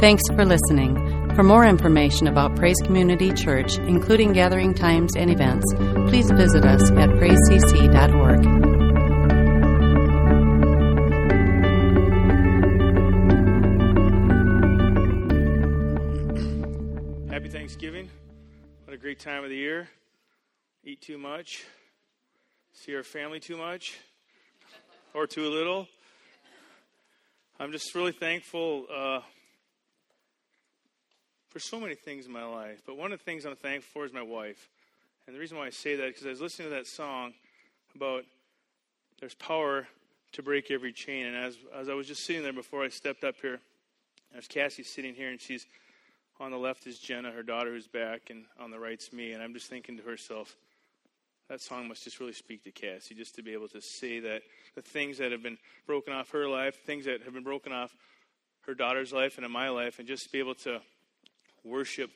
Thanks for listening. For more information about Praise Community Church, including gathering times and events, please visit us at praisecc.org. Happy Thanksgiving. What a great time of the year. Eat too much, see our family too much, or too little. I'm just really thankful uh, for so many things in my life. But one of the things I'm thankful for is my wife. And the reason why I say that is because I was listening to that song about there's power to break every chain. And as, as I was just sitting there before I stepped up here, there's Cassie sitting here, and she's on the left is Jenna, her daughter, who's back, and on the right's me. And I'm just thinking to herself, that song must just really speak to Cassie, just to be able to say that the things that have been broken off her life, things that have been broken off her daughter's life and in my life, and just be able to worship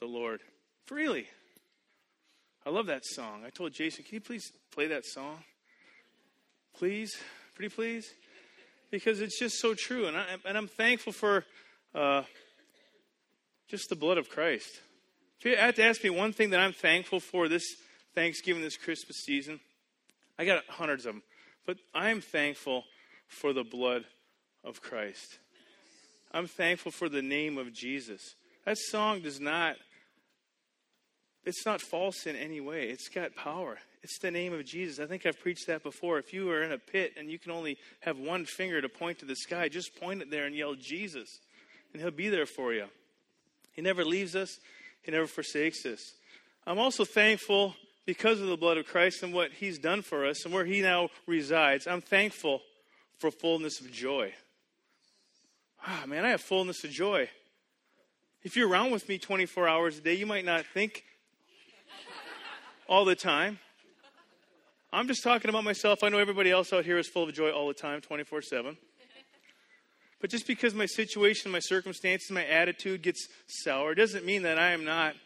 the Lord freely. I love that song. I told Jason, can you please play that song? Please? Pretty please? Because it's just so true. And, I, and I'm thankful for uh, just the blood of Christ. If you had to ask me one thing that I'm thankful for this Thanksgiving, this Christmas season, I got hundreds of them. But I'm thankful for the blood of Christ. I'm thankful for the name of Jesus. That song does not, it's not false in any way. It's got power. It's the name of Jesus. I think I've preached that before. If you are in a pit and you can only have one finger to point to the sky, just point it there and yell Jesus, and He'll be there for you. He never leaves us, He never forsakes us. I'm also thankful because of the blood of Christ and what He's done for us and where He now resides. I'm thankful for fullness of joy. Ah, man, I have fullness of joy. If you're around with me 24 hours a day, you might not think all the time. I'm just talking about myself. I know everybody else out here is full of joy all the time, 24 7. But just because my situation, my circumstances, my attitude gets sour doesn't mean that I am not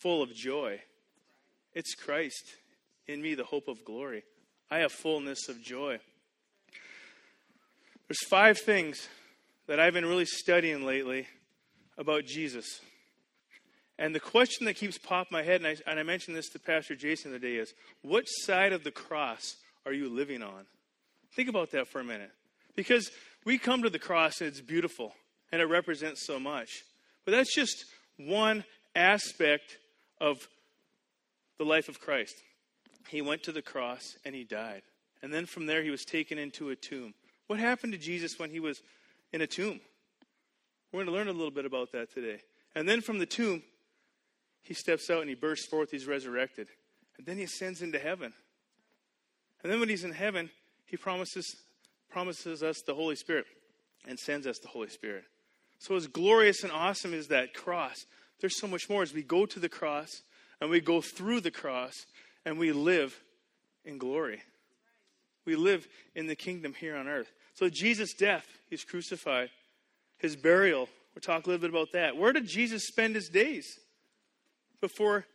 full of joy. It's Christ in me, the hope of glory. I have fullness of joy. There's five things that I've been really studying lately about Jesus. And the question that keeps popping my head, and I, and I mentioned this to Pastor Jason the day, is which side of the cross are you living on? Think about that for a minute. Because we come to the cross and it's beautiful and it represents so much. But that's just one aspect of the life of Christ. He went to the cross and he died. And then from there, he was taken into a tomb. What happened to Jesus when he was in a tomb? We're going to learn a little bit about that today. And then from the tomb, he steps out and he bursts forth. He's resurrected. And then he ascends into heaven. And then when he's in heaven, he promises, promises us the Holy Spirit and sends us the Holy Spirit. So, as glorious and awesome as that cross, there's so much more as we go to the cross and we go through the cross and we live in glory. We live in the kingdom here on earth. So, Jesus' death, he's crucified his burial. We'll talk a little bit about that. Where did Jesus spend his days before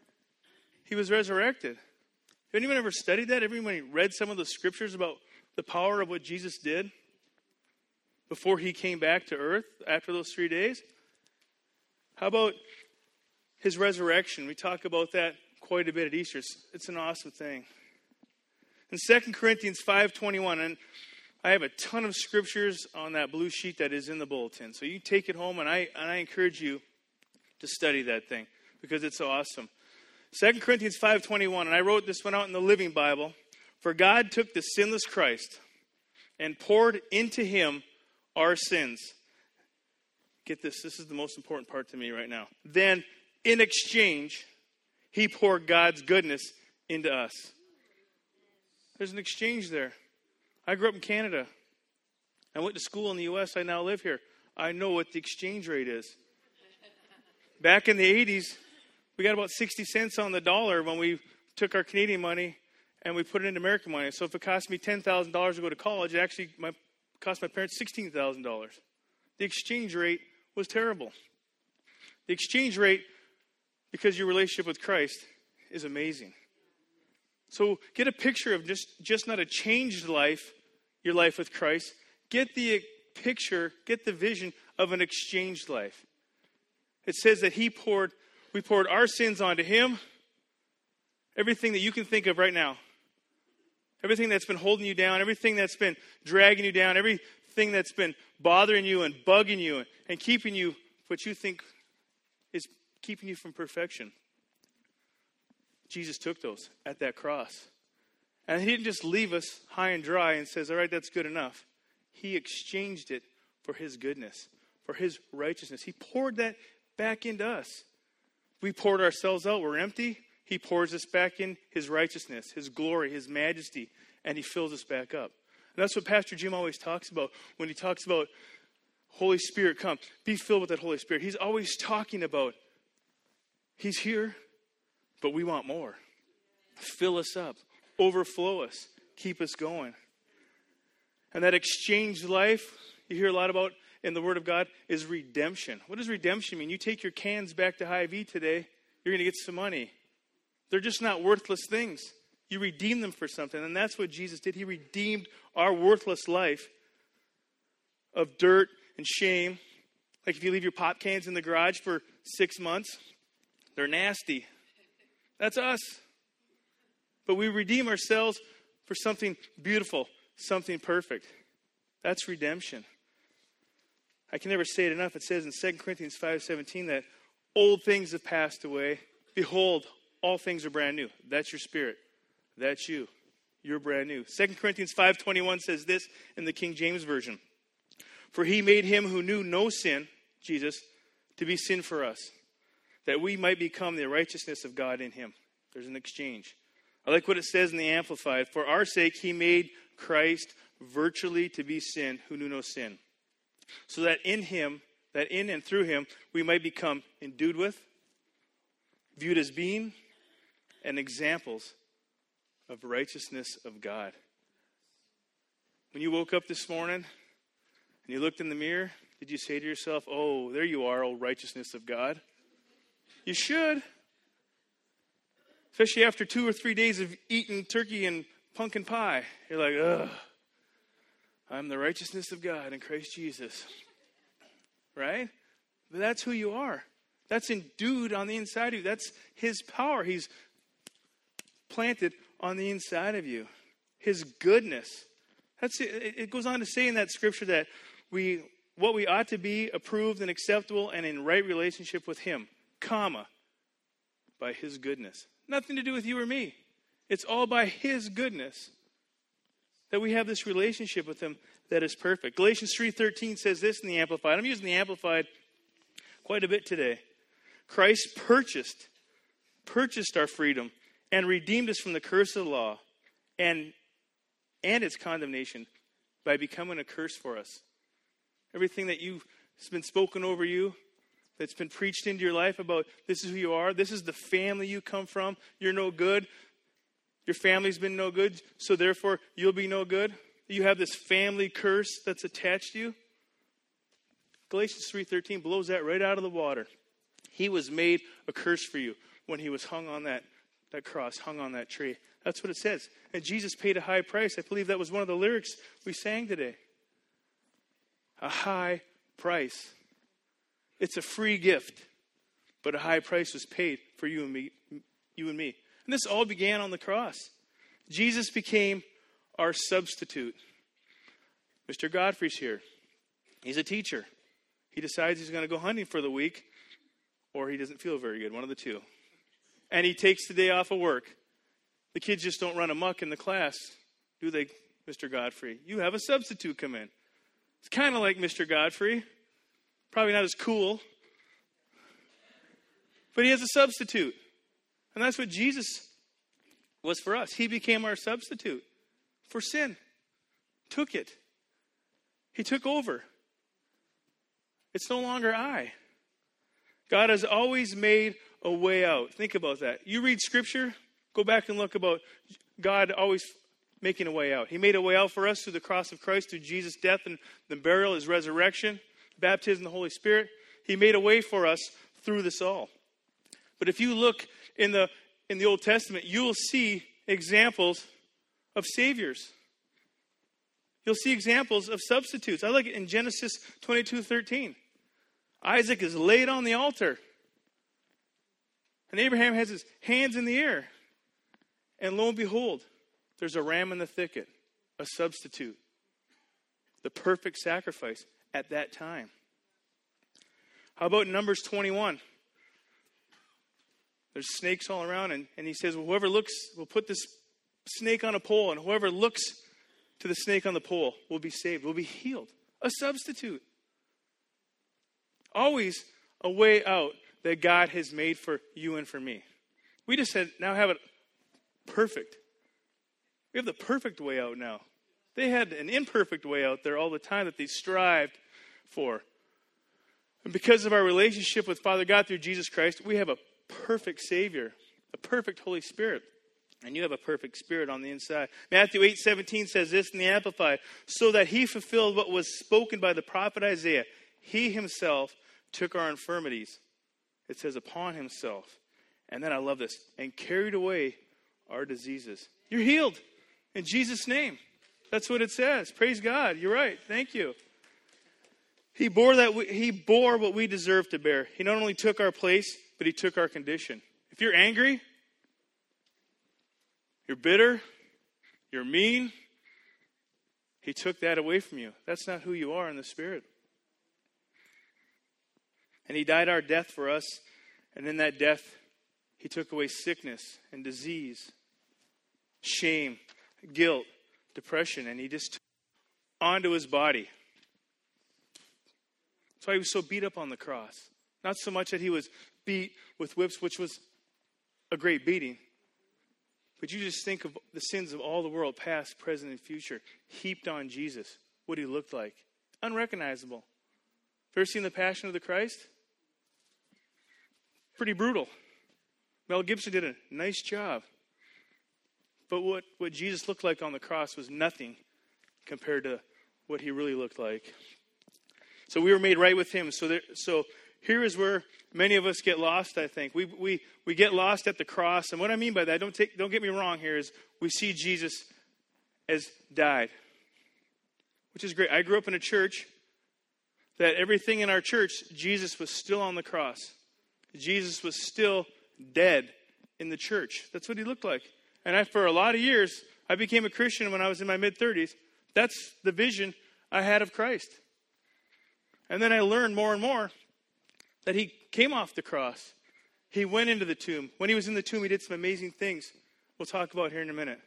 he was resurrected? Have anyone ever studied that? Everybody read some of the scriptures about the power of what Jesus did before he came back to earth after those three days? How about his resurrection? We talk about that quite a bit at Easter. It's an awesome thing. In 2 Corinthians 5.21, and I have a ton of scriptures on that blue sheet that is in the bulletin. So you take it home, and I, and I encourage you to study that thing because it's so awesome. 2 Corinthians 5.21, and I wrote this one out in the Living Bible. For God took the sinless Christ and poured into him our sins. Get this, this is the most important part to me right now. Then, in exchange, he poured God's goodness into us. There's an exchange there. I grew up in Canada. I went to school in the U.S. I now live here. I know what the exchange rate is. Back in the 80s, we got about 60 cents on the dollar when we took our Canadian money and we put it into American money. So if it cost me $10,000 to go to college, it actually my, cost my parents $16,000. The exchange rate was terrible. The exchange rate, because your relationship with Christ, is amazing. So get a picture of just, just not a changed life, your life with Christ. Get the picture, get the vision of an exchanged life. It says that he poured, we poured our sins onto him. Everything that you can think of right now. Everything that's been holding you down, everything that's been dragging you down, everything that's been bothering you and bugging you and keeping you what you think is keeping you from perfection. Jesus took those at that cross. And he didn't just leave us high and dry and says, All right, that's good enough. He exchanged it for his goodness, for his righteousness. He poured that back into us. We poured ourselves out, we're empty. He pours us back in his righteousness, his glory, his majesty, and he fills us back up. And that's what Pastor Jim always talks about when he talks about Holy Spirit come. Be filled with that Holy Spirit. He's always talking about He's here, but we want more. Fill us up, overflow us, keep us going. And that exchange life you hear a lot about in the Word of God is redemption. What does redemption mean? You take your cans back to Hy-Vee today, you're going to get some money. They're just not worthless things. You redeem them for something. And that's what Jesus did. He redeemed our worthless life of dirt and shame. Like if you leave your pop cans in the garage for six months, they're nasty. That's us. But we redeem ourselves for something beautiful, something perfect. That's redemption. I can never say it enough. It says in 2 Corinthians 5:17 that old things have passed away. Behold, all things are brand new. That's your spirit. That's you. You're brand new. 2 Corinthians 5:21 says this in the King James version. For he made him who knew no sin, Jesus, to be sin for us, that we might become the righteousness of God in him. There's an exchange. I like what it says in the Amplified. For our sake, he made Christ virtually to be sin who knew no sin, so that in him, that in and through him, we might become endued with, viewed as being, and examples of righteousness of God. When you woke up this morning and you looked in the mirror, did you say to yourself, Oh, there you are, old righteousness of God? You should. Especially after two or three days of eating turkey and pumpkin pie. You're like, ugh, I'm the righteousness of God in Christ Jesus. Right? But that's who you are. That's endued on the inside of you. That's His power. He's planted on the inside of you. His goodness. That's it. it goes on to say in that scripture that we what we ought to be approved and acceptable and in right relationship with him, comma, by his goodness. Nothing to do with you or me. It's all by his goodness that we have this relationship with him that is perfect. Galatians 3:13 says this in the amplified. I'm using the amplified quite a bit today. Christ purchased purchased our freedom and redeemed us from the curse of the law and, and its condemnation by becoming a curse for us. Everything that you've been spoken over you, that's been preached into your life about this is who you are, this is the family you come from, you're no good, your family's been no good, so therefore you'll be no good. You have this family curse that's attached to you. Galatians 3:13 blows that right out of the water. He was made a curse for you when he was hung on that that cross hung on that tree. That's what it says. And Jesus paid a high price. I believe that was one of the lyrics we sang today. A high price. It's a free gift, but a high price was paid for you and me, you and me. And this all began on the cross. Jesus became our substitute. Mr. Godfrey's here. He's a teacher. He decides he's going to go hunting for the week, or he doesn't feel very good, one of the two and he takes the day off of work. The kids just don't run amuck in the class, do they, Mr. Godfrey? You have a substitute come in. It's kind of like Mr. Godfrey. Probably not as cool. But he has a substitute. And that's what Jesus was for us. He became our substitute for sin, took it. He took over. It's no longer I. God has always made a way out. Think about that. You read scripture, go back and look about God always making a way out. He made a way out for us through the cross of Christ, through Jesus' death and the burial, his resurrection, baptism of the Holy Spirit. He made a way for us through this all. But if you look in the in the Old Testament, you will see examples of saviors. You'll see examples of substitutes. I like it in Genesis 22 13. Isaac is laid on the altar. And Abraham has his hands in the air. And lo and behold, there's a ram in the thicket, a substitute, the perfect sacrifice at that time. How about Numbers 21? There's snakes all around, and, and he says, well, Whoever looks, will put this snake on a pole, and whoever looks to the snake on the pole will be saved, will be healed. A substitute. Always a way out that God has made for you and for me. We just said now have it perfect. We have the perfect way out now. They had an imperfect way out there all the time that they strived for. And because of our relationship with Father God through Jesus Christ, we have a perfect Savior, a perfect Holy Spirit. And you have a perfect spirit on the inside. Matthew 8 17 says this in the Amplified so that he fulfilled what was spoken by the prophet Isaiah. He himself took our infirmities. It says, upon himself. And then I love this, and carried away our diseases. You're healed in Jesus' name. That's what it says. Praise God. You're right. Thank you. He bore that we, he bore what we deserve to bear. He not only took our place, but he took our condition. If you're angry, you're bitter, you're mean, he took that away from you. That's not who you are in the spirit. And he died our death for us, and in that death he took away sickness and disease, shame, guilt, depression, and he just onto his body. That's why he was so beat up on the cross. Not so much that he was beat with whips, which was a great beating, but you just think of the sins of all the world, past, present, and future, heaped on Jesus, what he looked like. Unrecognizable. Ever seen the Passion of the Christ? Pretty brutal. Mel Gibson did a nice job. But what, what Jesus looked like on the cross was nothing compared to what he really looked like. So we were made right with him. So, there, so here is where many of us get lost, I think. We, we, we get lost at the cross. And what I mean by that, don't, take, don't get me wrong here, is we see Jesus as died, which is great. I grew up in a church that everything in our church, Jesus was still on the cross. Jesus was still dead in the church. That's what he looked like. And I, for a lot of years, I became a Christian when I was in my mid 30s. That's the vision I had of Christ. And then I learned more and more that he came off the cross. He went into the tomb. When he was in the tomb, he did some amazing things we'll talk about here in a minute.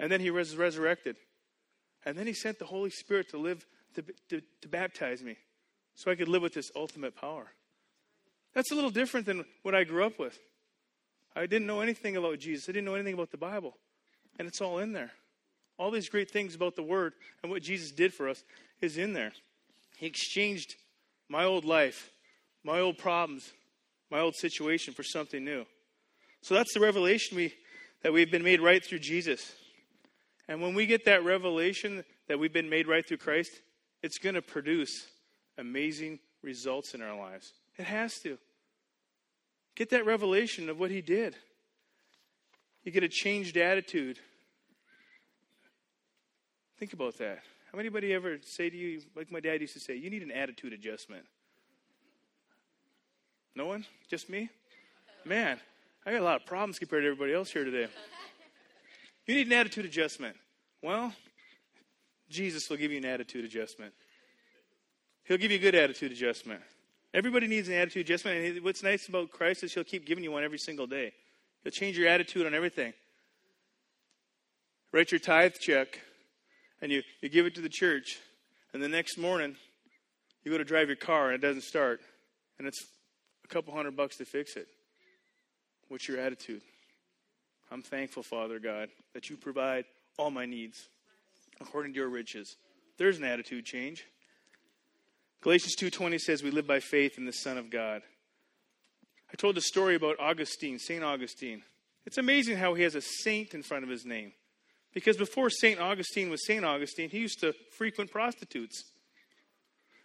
And then he was resurrected. And then he sent the Holy Spirit to live, to, to, to baptize me so I could live with this ultimate power. That's a little different than what I grew up with. I didn't know anything about Jesus, I didn't know anything about the Bible. And it's all in there. All these great things about the Word and what Jesus did for us is in there. He exchanged my old life, my old problems, my old situation for something new. So that's the revelation we, that we've been made right through Jesus. And when we get that revelation that we've been made right through Christ, it's going to produce amazing results in our lives. It has to. Get that revelation of what he did. You get a changed attitude. Think about that. How anybody ever say to you, like my dad used to say, you need an attitude adjustment? No one? Just me? Man, I got a lot of problems compared to everybody else here today. You need an attitude adjustment. Well, Jesus will give you an attitude adjustment. He'll give you a good attitude adjustment. Everybody needs an attitude adjustment. And what's nice about Christ is He'll keep giving you one every single day. He'll change your attitude on everything. Write your tithe check, and you, you give it to the church. And the next morning, you go to drive your car, and it doesn't start. And it's a couple hundred bucks to fix it. What's your attitude? I'm thankful, Father God, that you provide all my needs according to your riches. There's an attitude change. Galatians 2:20 says we live by faith in the Son of God. I told a story about Augustine, St. Augustine. It's amazing how he has a saint in front of his name. Because before St. Augustine was St. Augustine, he used to frequent prostitutes.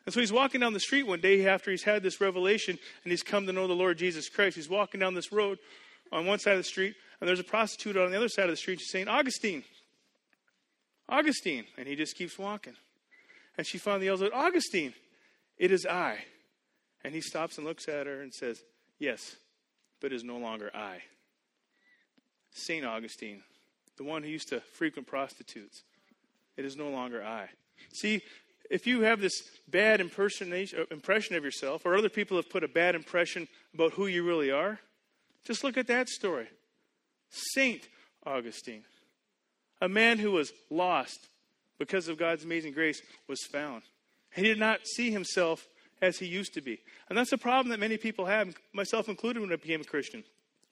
And so he's walking down the street one day after he's had this revelation and he's come to know the Lord Jesus Christ. He's walking down this road on one side of the street, and there's a prostitute on the other side of the street. She's saying, Augustine, Augustine. And he just keeps walking. And she finally yells out, Augustine, it is I. And he stops and looks at her and says, Yes, but it is no longer I. St. Augustine, the one who used to frequent prostitutes, it is no longer I. See, if you have this bad impersonation, uh, impression of yourself, or other people have put a bad impression about who you really are, just look at that story. Saint Augustine, a man who was lost because of God's amazing grace, was found. He did not see himself as he used to be. And that's a problem that many people have, myself included when I became a Christian.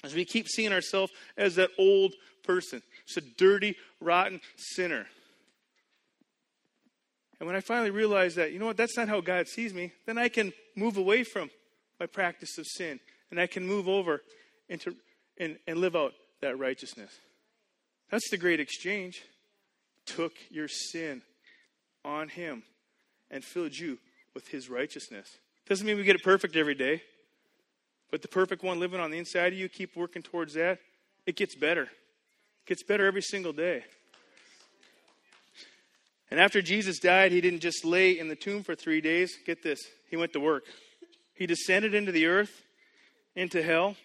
As we keep seeing ourselves as that old person, just a dirty, rotten sinner. And when I finally realized that, you know what, that's not how God sees me, then I can move away from my practice of sin and I can move over into and, and live out that righteousness. That's the great exchange. Took your sin on him and filled you with his righteousness. Doesn't mean we get it perfect every day, but the perfect one living on the inside of you, keep working towards that. It gets better. It gets better every single day. And after Jesus died, he didn't just lay in the tomb for three days. Get this, he went to work. He descended into the earth, into hell,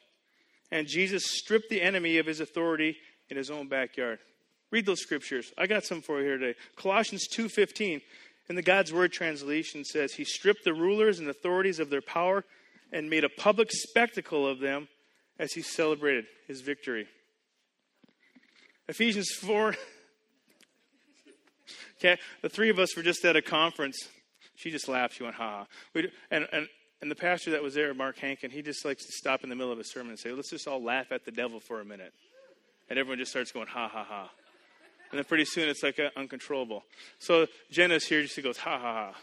and Jesus stripped the enemy of his authority in his own backyard. Read those scriptures. I got some for you here today. Colossians 2:15 in the God's Word translation says, He stripped the rulers and authorities of their power and made a public spectacle of them as he celebrated his victory. Ephesians 4. okay, the three of us were just at a conference. She just laughed. She went, ha. And, and, and the pastor that was there, Mark Hankins, he just likes to stop in the middle of a sermon and say, let's just all laugh at the devil for a minute. And everyone just starts going, ha, ha, ha. And then pretty soon it's like uncontrollable. So Jenna's here, she goes, ha, ha, ha.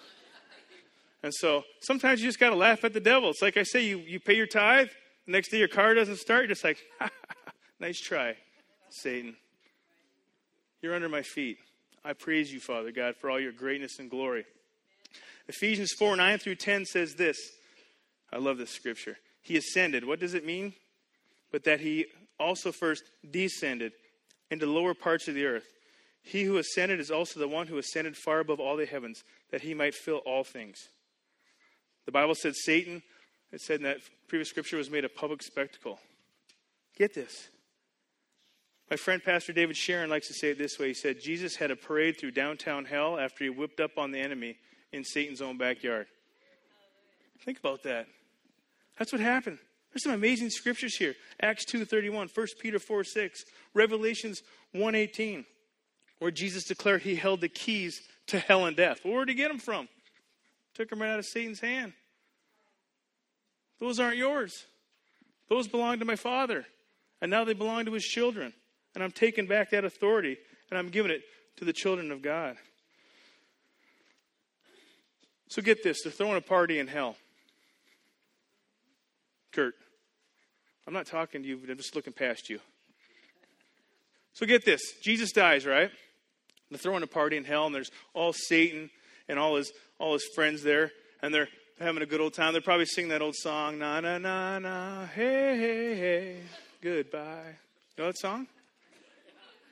And so sometimes you just got to laugh at the devil. It's like I say, you, you pay your tithe, the next day your car doesn't start, you're just like, nice try, Satan. You're under my feet. I praise you, Father God, for all your greatness and glory. Ephesians 4 9 through 10 says this. I love this scripture. He ascended. What does it mean? But that he also first descended into lower parts of the earth. He who ascended is also the one who ascended far above all the heavens, that he might fill all things. The Bible said Satan, it said in that previous scripture, was made a public spectacle. Get this. My friend Pastor David Sharon likes to say it this way. He said, Jesus had a parade through downtown hell after he whipped up on the enemy in Satan's own backyard. Think about that. That's what happened. There's some amazing scriptures here. Acts 2.31, 1 Peter 4 6, Revelations 1.18, where Jesus declared he held the keys to hell and death. Where did he get them from? Took them right out of Satan's hand. Those aren't yours. Those belong to my Father. And now they belong to his children. And I'm taking back that authority and I'm giving it to the children of God. So get this they're throwing a party in hell. Kurt, I'm not talking to you, but I'm just looking past you. So get this Jesus dies, right? They're throwing a party in hell, and there's all Satan and all his all his friends there, and they're having a good old time. They're probably singing that old song, na na na na, hey hey hey, goodbye. You know that song?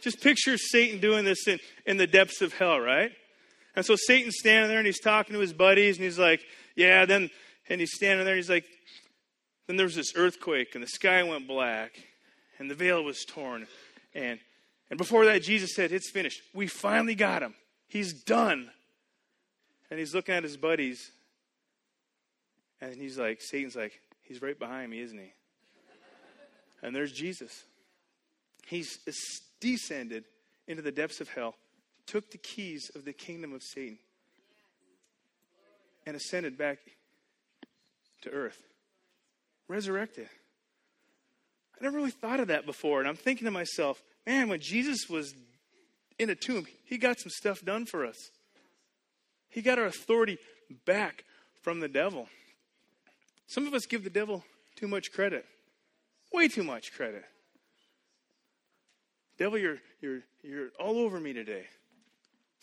Just picture Satan doing this in, in the depths of hell, right? And so Satan's standing there and he's talking to his buddies and he's like, yeah, then, and he's standing there and he's like, then there was this earthquake and the sky went black and the veil was torn. And, and before that, Jesus said, it's finished. We finally got him. He's done. And he's looking at his buddies, and he's like, Satan's like, he's right behind me, isn't he? And there's Jesus. He's descended into the depths of hell, took the keys of the kingdom of Satan, and ascended back to earth. Resurrected. I never really thought of that before, and I'm thinking to myself, man, when Jesus was in a tomb, he got some stuff done for us. He got our authority back from the devil. Some of us give the devil too much credit, way too much credit. Devil, you're, you're, you're all over me today.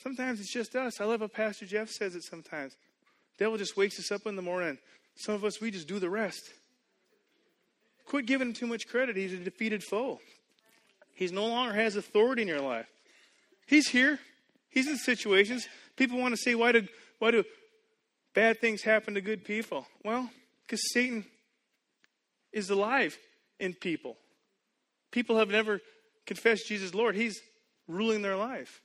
Sometimes it's just us. I love how Pastor Jeff says it sometimes. Devil just wakes us up in the morning. Some of us, we just do the rest. Quit giving him too much credit. He's a defeated foe. He no longer has authority in your life. He's here. He's in situations. People want to say, why do, why do bad things happen to good people? Well, because Satan is alive in people. People have never confessed Jesus Lord. He's ruling their life.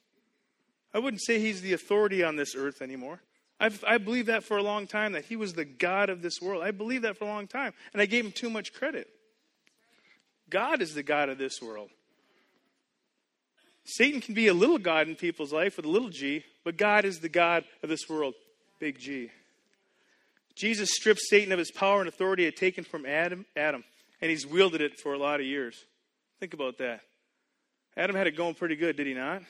I wouldn't say he's the authority on this earth anymore. I've, I believed that for a long time, that he was the God of this world. I believed that for a long time, and I gave him too much credit. God is the God of this world. Satan can be a little God in people's life with a little g, but God is the God of this world, big G. Jesus stripped Satan of his power and authority had taken from Adam, Adam, and he's wielded it for a lot of years. Think about that. Adam had it going pretty good, did he not?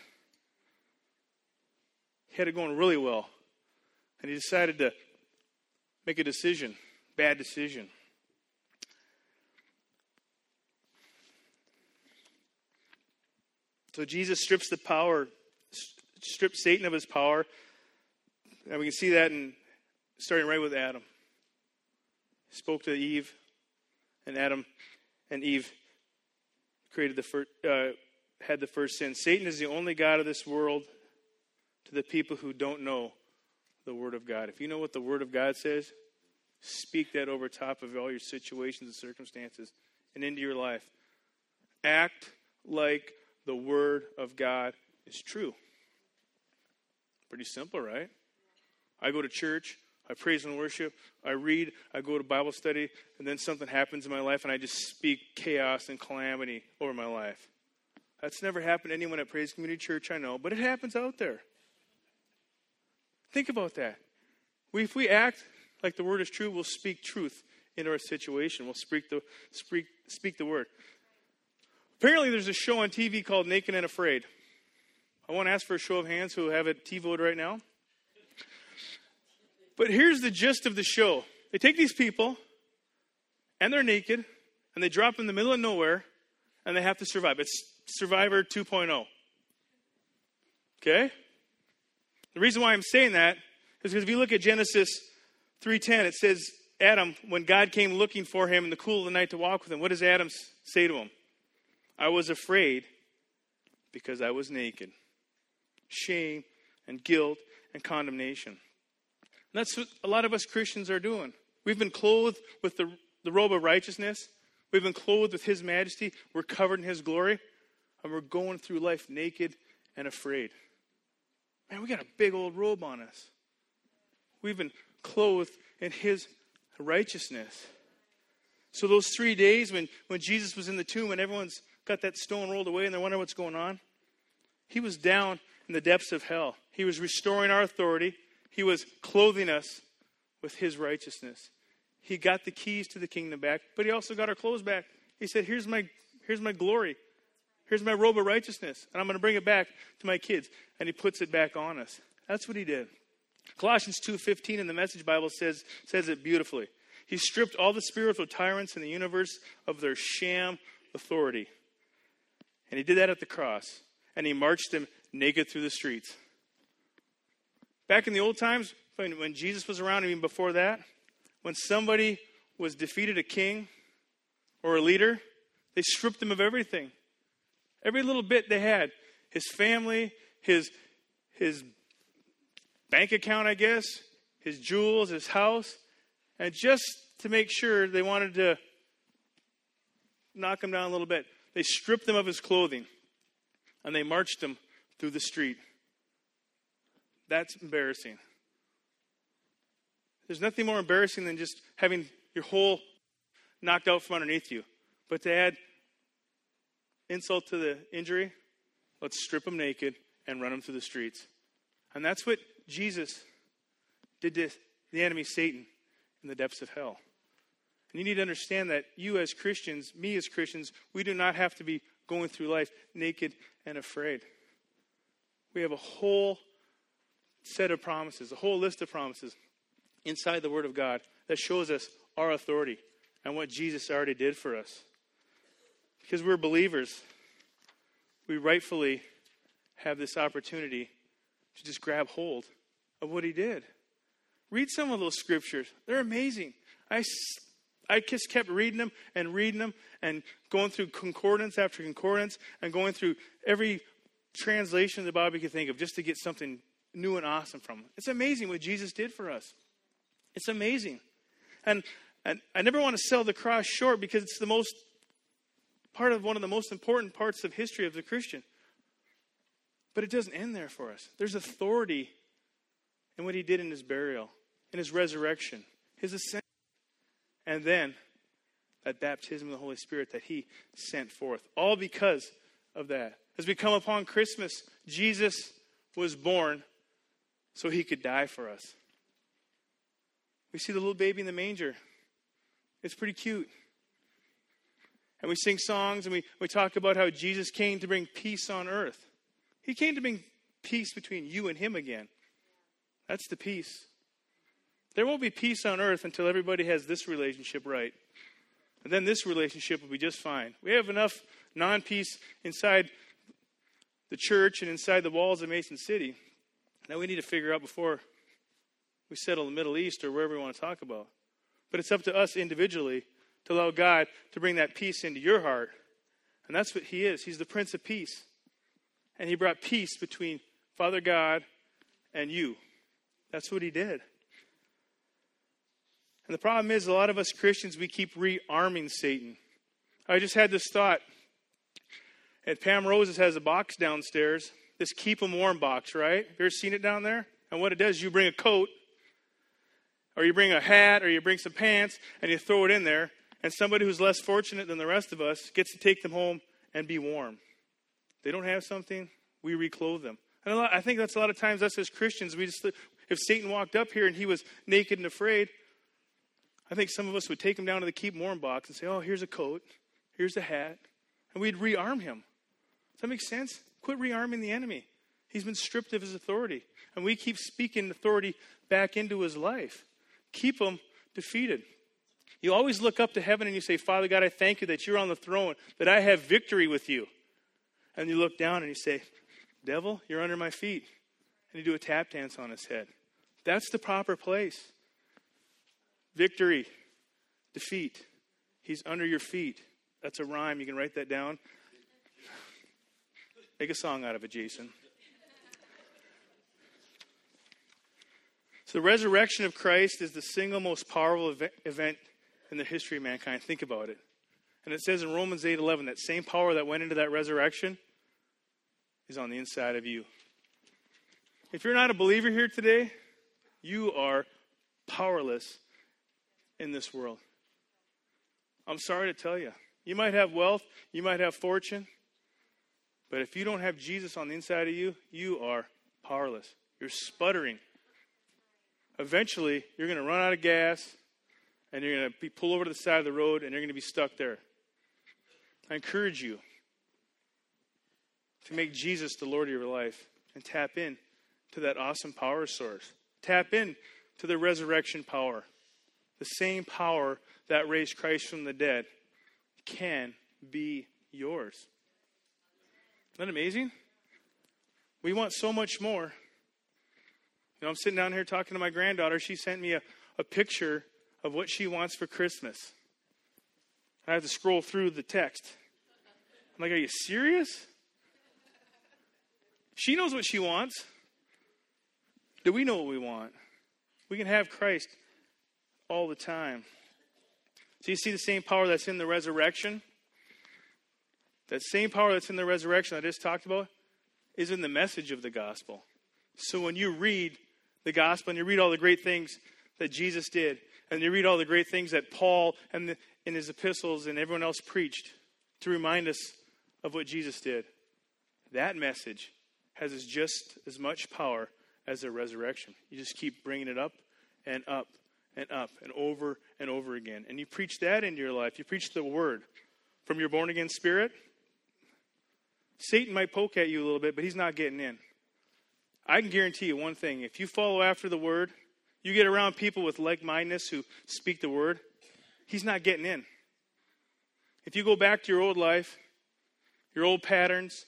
He had it going really well. And he decided to make a decision, bad decision. So Jesus strips the power, strips Satan of his power. And we can see that in starting right with Adam. He spoke to Eve, and Adam and Eve created the first, uh, had the first sin. Satan is the only God of this world to the people who don't know the Word of God. If you know what the Word of God says, speak that over top of all your situations and circumstances and into your life. Act like the Word of God is true. Pretty simple, right? I go to church, I praise and worship, I read, I go to Bible study, and then something happens in my life and I just speak chaos and calamity over my life. That's never happened to anyone at Praise Community Church, I know, but it happens out there. Think about that. We, if we act like the word is true, we'll speak truth into our situation. We'll speak the, speak, speak the word. Apparently, there's a show on TV called Naked and Afraid. I want to ask for a show of hands who have it TiVoed right now. But here's the gist of the show they take these people, and they're naked, and they drop in the middle of nowhere, and they have to survive. It's Survivor 2.0. Okay? The reason why I'm saying that is because if you look at Genesis 3:10, it says Adam, when God came looking for him in the cool of the night to walk with him, what does Adam say to him? I was afraid because I was naked. Shame and guilt and condemnation. And that's what a lot of us Christians are doing. We've been clothed with the, the robe of righteousness. We've been clothed with His majesty. We're covered in His glory. And we're going through life naked and afraid. Man, we got a big old robe on us. We've been clothed in His righteousness. So, those three days when, when Jesus was in the tomb and everyone's got that stone rolled away and they're wondering what's going on. He was down in the depths of hell. He was restoring our authority. He was clothing us with his righteousness. He got the keys to the kingdom back, but he also got our clothes back. He said, Here's my, here's my glory. Here's my robe of righteousness, and I'm going to bring it back to my kids. And he puts it back on us. That's what he did. Colossians 2:15 in the Message Bible says says it beautifully. He stripped all the spiritual tyrants in the universe of their sham authority. And he did that at the cross. And he marched them naked through the streets. Back in the old times, when Jesus was around, even before that, when somebody was defeated a king or a leader, they stripped him of everything. Every little bit they had his family, his, his bank account, I guess, his jewels, his house. And just to make sure they wanted to knock him down a little bit, they stripped him of his clothing and they marched him through the street. That's embarrassing. There's nothing more embarrassing than just having your whole knocked out from underneath you. But to add insult to the injury, let's strip him naked and run him through the streets. And that's what Jesus did to the enemy Satan in the depths of hell. And you need to understand that you, as Christians, me as Christians, we do not have to be going through life naked and afraid. We have a whole set of promises, a whole list of promises inside the Word of God that shows us our authority and what Jesus already did for us. Because we're believers, we rightfully have this opportunity to just grab hold of what He did. Read some of those scriptures, they're amazing. I I just kept reading them and reading them and going through concordance after concordance and going through every translation the Bible could think of just to get something new and awesome from it. It's amazing what Jesus did for us. It's amazing. And, and I never want to sell the cross short because it's the most part of one of the most important parts of history of the Christian. But it doesn't end there for us. There's authority in what he did in his burial, in his resurrection, his ascension, and then that baptism of the Holy Spirit that he sent forth. All because of that. As we come upon Christmas, Jesus was born so he could die for us. We see the little baby in the manger. It's pretty cute. And we sing songs and we, we talk about how Jesus came to bring peace on earth. He came to bring peace between you and him again. That's the peace. There won't be peace on earth until everybody has this relationship right. And then this relationship will be just fine. We have enough non peace inside the church and inside the walls of Mason City. Now we need to figure out before we settle the Middle East or wherever we want to talk about. But it's up to us individually to allow God to bring that peace into your heart. And that's what He is. He's the Prince of Peace. And He brought peace between Father God and you. That's what He did. And the problem is, a lot of us Christians, we keep rearming Satan. I just had this thought. And Pam Roses has a box downstairs, this Keep 'em Warm box, right? Have you ever seen it down there? And what it does, is you bring a coat, or you bring a hat, or you bring some pants, and you throw it in there. And somebody who's less fortunate than the rest of us gets to take them home and be warm. They don't have something, we reclothe them. And lot, I think that's a lot of times us as Christians, we just if Satan walked up here and he was naked and afraid, I think some of us would take him down to the keep warm box and say, "Oh, here's a coat, here's a hat," and we'd rearm him. Does that make sense? Quit rearming the enemy. He's been stripped of his authority, and we keep speaking authority back into his life. Keep him defeated. You always look up to heaven and you say, Father God, I thank you that you're on the throne, that I have victory with you. And you look down and you say, Devil, you're under my feet. And you do a tap dance on his head. That's the proper place. Victory, defeat. He's under your feet. That's a rhyme. You can write that down. Make a song out of it, Jason. So, the resurrection of Christ is the single most powerful event in the history of mankind. Think about it. And it says in Romans 8 11, that same power that went into that resurrection is on the inside of you. If you're not a believer here today, you are powerless in this world. I'm sorry to tell you. You might have wealth, you might have fortune, but if you don't have Jesus on the inside of you, you are powerless. You're sputtering. Eventually, you're going to run out of gas, and you're going to be pulled over to the side of the road and you're going to be stuck there. I encourage you to make Jesus the Lord of your life and tap in to that awesome power source. Tap in to the resurrection power. The same power that raised Christ from the dead can be yours. Isn't that amazing? We want so much more. You know, I'm sitting down here talking to my granddaughter. She sent me a, a picture of what she wants for Christmas. I have to scroll through the text. I'm like, are you serious? She knows what she wants. Do we know what we want? We can have Christ all the time. So you see the same power that's in the resurrection? That same power that's in the resurrection I just talked about is in the message of the gospel. So when you read the gospel and you read all the great things that Jesus did, and you read all the great things that Paul and the, in his epistles and everyone else preached to remind us of what Jesus did. That message has just as much power as the resurrection. You just keep bringing it up and up and up and over and over again. And you preach that into your life. You preach the word from your born again spirit. Satan might poke at you a little bit, but he's not getting in. I can guarantee you one thing if you follow after the word, you get around people with like mindedness who speak the word, he's not getting in. If you go back to your old life, your old patterns,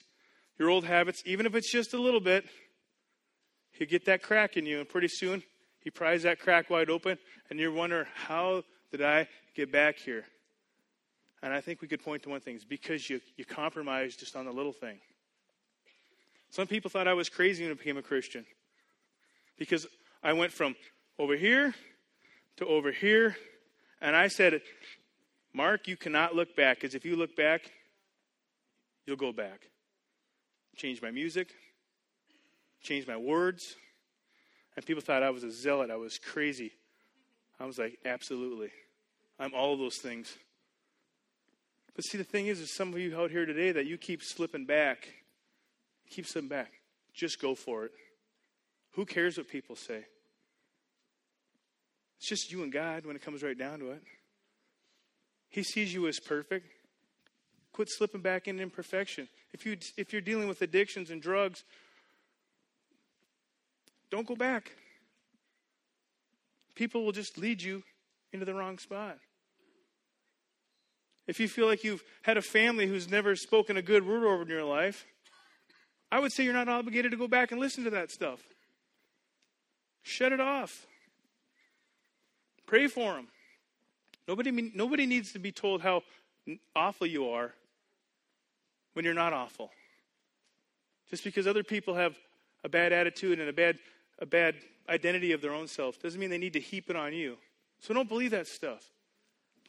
your old habits, even if it's just a little bit, he'll get that crack in you, and pretty soon he pries that crack wide open, and you wonder, how did I get back here? And I think we could point to one thing it's because you, you compromised just on the little thing. Some people thought I was crazy when I became a Christian because I went from over here to over here, and I said, Mark, you cannot look back because if you look back, you'll go back. Change my music, change my words. And people thought I was a zealot. I was crazy. I was like, absolutely. I'm all of those things. But see, the thing is, is some of you out here today that you keep slipping back. Keep slipping back. Just go for it. Who cares what people say? It's just you and God when it comes right down to it. He sees you as perfect. Quit slipping back into imperfection. If, you, if you're dealing with addictions and drugs, don't go back. People will just lead you into the wrong spot. If you feel like you've had a family who's never spoken a good word over in your life, I would say you're not obligated to go back and listen to that stuff. Shut it off. Pray for them. Nobody, nobody needs to be told how awful you are when you're not awful. Just because other people have a bad attitude and a bad, a bad identity of their own self doesn't mean they need to heap it on you. So don't believe that stuff.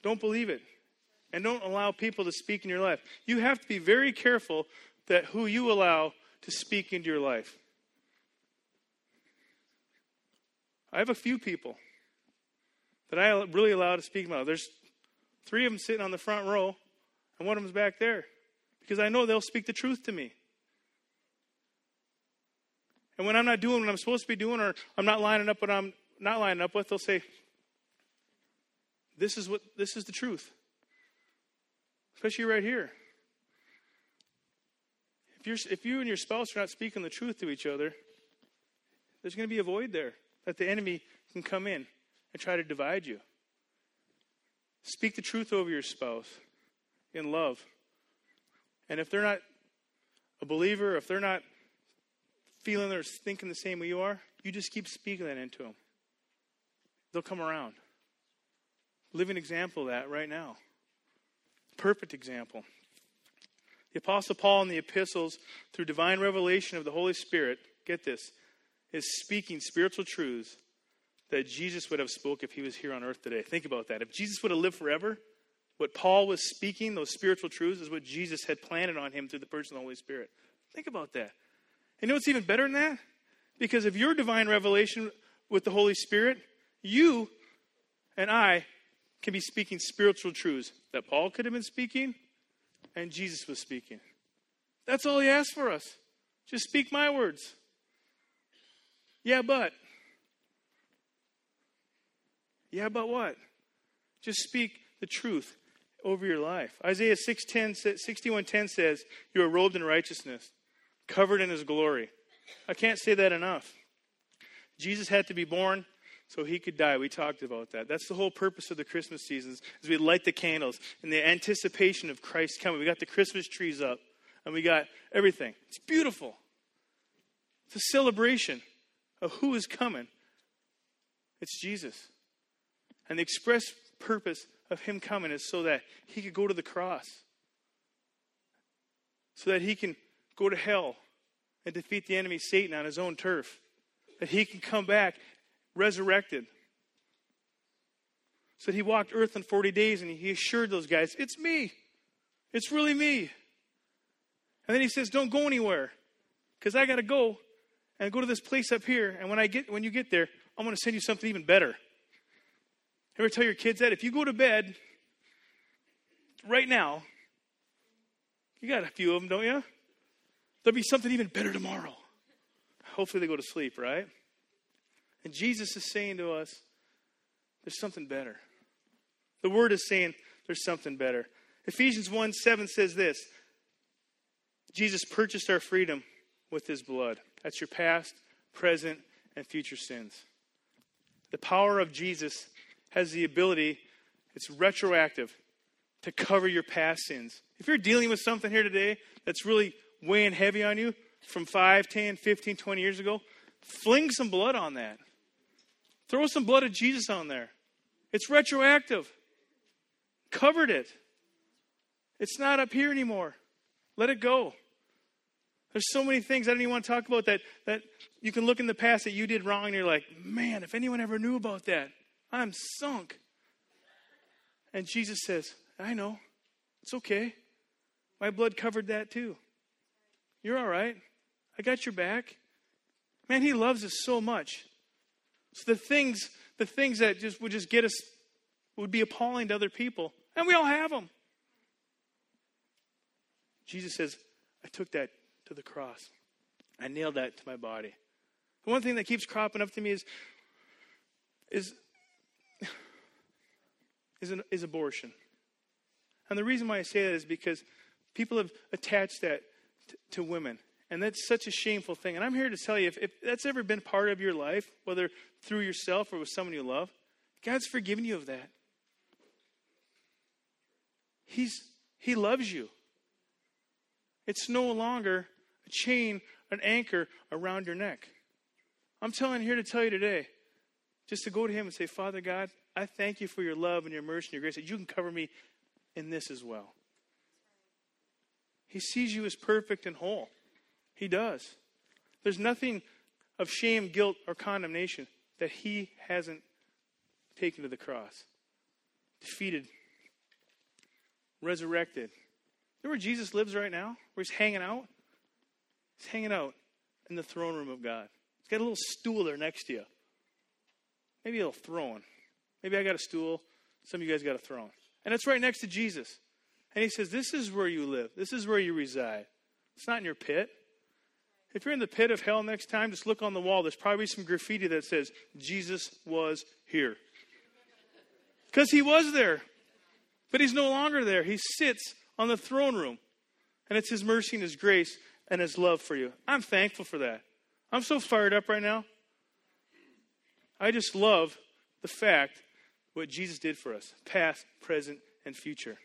Don't believe it. And don't allow people to speak in your life. You have to be very careful that who you allow to speak into your life. I have a few people that I really allow to speak about. There's three of them sitting on the front row, and one of them's back there because I know they'll speak the truth to me. And when I'm not doing what I'm supposed to be doing, or I'm not lining up what I'm not lining up with, they'll say, "This is what this is the truth." Especially right here. If you're if you and your spouse are not speaking the truth to each other, there's going to be a void there that the enemy can come in and try to divide you. Speak the truth over your spouse in love. And if they're not a believer, if they're not feeling or thinking the same way you are, you just keep speaking that into them. They'll come around. Living example of that right now. Perfect example. The Apostle Paul in the epistles, through divine revelation of the Holy Spirit, get this, is speaking spiritual truths that Jesus would have spoke if he was here on earth today. Think about that. If Jesus would have lived forever, what Paul was speaking, those spiritual truths, is what Jesus had planted on him through the person of the Holy Spirit. Think about that. And you know what's even better than that? Because of your divine revelation with the Holy Spirit, you and I can be speaking spiritual truths that Paul could have been speaking and Jesus was speaking. That's all he asked for us. Just speak my words. Yeah, but yeah, but what? Just speak the truth over your life. Isaiah 6:10 61:10 says, "You are robed in righteousness, covered in his glory." I can't say that enough. Jesus had to be born so he could die. We talked about that. That's the whole purpose of the Christmas seasons, is we light the candles in the anticipation of Christ coming. We got the Christmas trees up, and we got everything. It's beautiful. It's a celebration of who is coming. It's Jesus. And the express purpose of him coming is so that he could go to the cross, so that he can go to hell and defeat the enemy Satan on his own turf, that he can come back resurrected. So he walked earth in 40 days and he assured those guys, It's me. It's really me. And then he says, Don't go anywhere because I got to go and go to this place up here. And when, I get, when you get there, I'm going to send you something even better. Ever tell your kids that? If you go to bed right now, you got a few of them, don't you? There'll be something even better tomorrow. Hopefully they go to sleep, right? And Jesus is saying to us, there's something better. The word is saying there's something better. Ephesians 1 7 says this Jesus purchased our freedom with his blood. That's your past, present, and future sins. The power of Jesus has the ability, it's retroactive, to cover your past sins. If you're dealing with something here today that's really weighing heavy on you from 5, 10, 15, 20 years ago, fling some blood on that. Throw some blood of Jesus on there. It's retroactive. Covered it. It's not up here anymore. Let it go. There's so many things I don't even want to talk about that, that you can look in the past that you did wrong and you're like, man, if anyone ever knew about that, I'm sunk. And Jesus says, I know. It's okay. My blood covered that too. You're all right. I got your back. Man, he loves us so much. So the things, the things that just would just get us would be appalling to other people. And we all have them. Jesus says, I took that to the cross. I nailed that to my body. The one thing that keeps cropping up to me is is is, an, is abortion. And the reason why I say that is because people have attached that to women. And that's such a shameful thing. And I'm here to tell you if, if that's ever been part of your life, whether through yourself or with someone you love, God's forgiven you of that. He's, he loves you. It's no longer a chain, an anchor around your neck. I'm telling here to tell you today, just to go to Him and say, Father God, I thank you for your love and your mercy and your grace that you can cover me in this as well. He sees you as perfect and whole. He does. There's nothing of shame, guilt, or condemnation that He hasn't taken to the cross, defeated, resurrected. You know where Jesus lives right now? Where He's hanging out? He's hanging out in the throne room of God. He's got a little stool there next to you. Maybe a little throne. Maybe I got a stool. Some of you guys got a throne. And it's right next to Jesus. And he says, This is where you live. This is where you reside. It's not in your pit. If you're in the pit of hell next time, just look on the wall. There's probably some graffiti that says, Jesus was here. Because he was there. But he's no longer there. He sits on the throne room. And it's his mercy and his grace and his love for you. I'm thankful for that. I'm so fired up right now. I just love the fact what Jesus did for us, past, present, and future.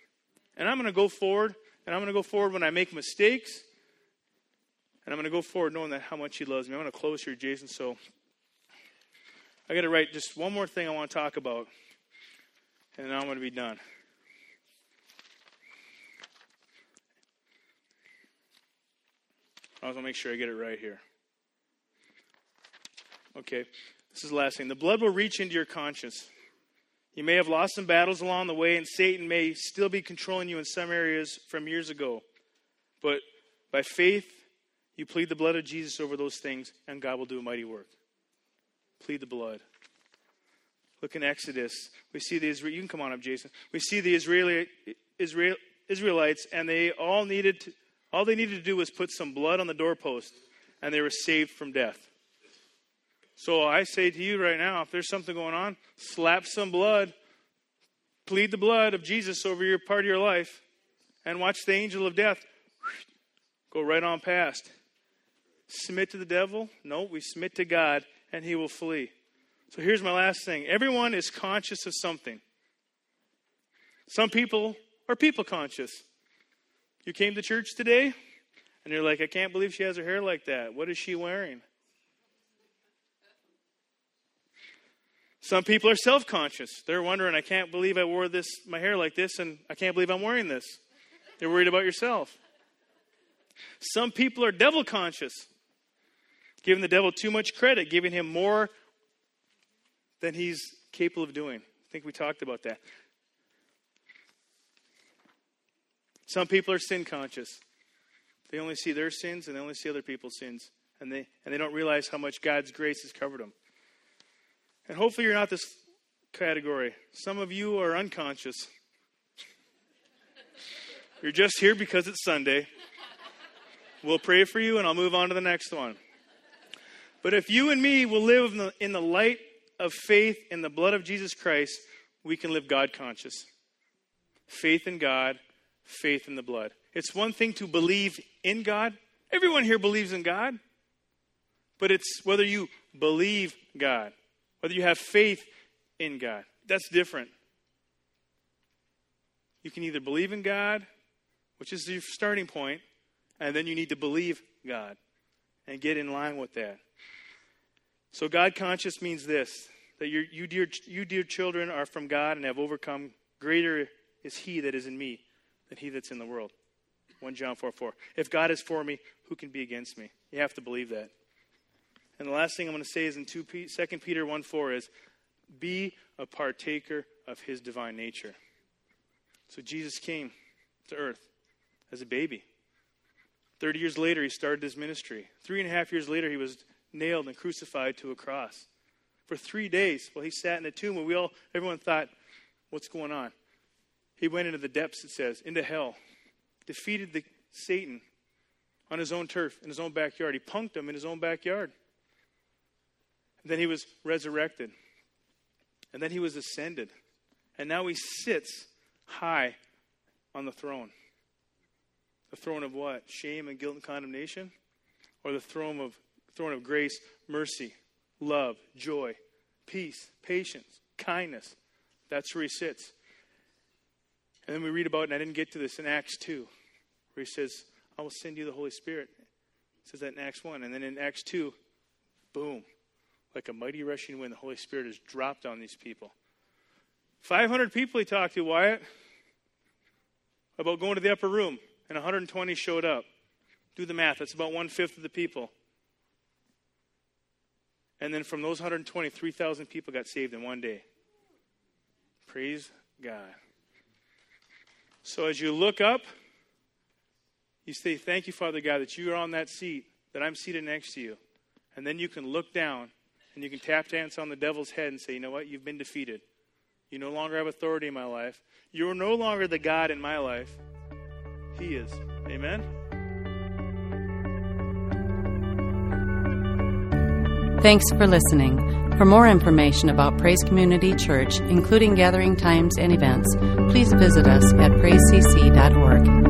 And I'm going to go forward, and I'm going to go forward when I make mistakes, and I'm going to go forward knowing that how much He loves me. I'm going to close here, Jason. So I got to write just one more thing I want to talk about, and then I'm going to be done. I want to make sure I get it right here. Okay, this is the last thing. The blood will reach into your conscience. You may have lost some battles along the way, and Satan may still be controlling you in some areas from years ago. But by faith, you plead the blood of Jesus over those things, and God will do a mighty work. Plead the blood. Look in Exodus. We see the Israel. You can come on up, Jason. We see the Israeli Israel, Israelites, and they all needed to, all they needed to do was put some blood on the doorpost, and they were saved from death. So I say to you right now, if there's something going on, slap some blood, plead the blood of Jesus over your part of your life, and watch the angel of death go right on past. Submit to the devil? No, we submit to God, and he will flee. So here's my last thing everyone is conscious of something. Some people are people conscious. You came to church today, and you're like, I can't believe she has her hair like that. What is she wearing? Some people are self conscious. They're wondering, I can't believe I wore this, my hair like this, and I can't believe I'm wearing this. They're worried about yourself. Some people are devil conscious, giving the devil too much credit, giving him more than he's capable of doing. I think we talked about that. Some people are sin conscious. They only see their sins and they only see other people's sins. And they, and they don't realize how much God's grace has covered them. And hopefully you're not this category. Some of you are unconscious. You're just here because it's Sunday. We'll pray for you and I'll move on to the next one. But if you and me will live in the, in the light of faith in the blood of Jesus Christ, we can live God conscious. Faith in God, faith in the blood. It's one thing to believe in God. Everyone here believes in God. But it's whether you believe God whether you have faith in God. That's different. You can either believe in God, which is your starting point, and then you need to believe God and get in line with that. So, God conscious means this that you, dear, you, dear children, are from God and have overcome. Greater is He that is in me than He that's in the world. 1 John 4 4. If God is for me, who can be against me? You have to believe that. And the last thing I'm going to say is in 2 Peter 1 4 is be a partaker of his divine nature. So Jesus came to earth as a baby. 30 years later, he started his ministry. Three and a half years later, he was nailed and crucified to a cross. For three days, while he sat in a tomb, and we all, everyone thought, what's going on? He went into the depths, it says, into hell, defeated the, Satan on his own turf, in his own backyard. He punked him in his own backyard. And then he was resurrected. And then he was ascended. And now he sits high on the throne. The throne of what? Shame and guilt and condemnation? Or the throne of throne of grace, mercy, love, joy, peace, patience, kindness. That's where he sits. And then we read about, and I didn't get to this in Acts 2, where he says, I will send you the Holy Spirit. It says that in Acts 1. And then in Acts 2, boom, like a mighty rushing wind, the Holy Spirit has dropped on these people. 500 people he talked to, Wyatt, about going to the upper room, and 120 showed up. Do the math, that's about one fifth of the people. And then from those 120, 3,000 people got saved in one day. Praise God. So as you look up, you say, Thank you, Father God, that you are on that seat, that I'm seated next to you. And then you can look down and you can tap dance on the devil's head and say, You know what? You've been defeated. You no longer have authority in my life. You are no longer the God in my life. He is. Amen? Thanks for listening. For more information about Praise Community Church, including gathering times and events, please visit us at praisecc.org.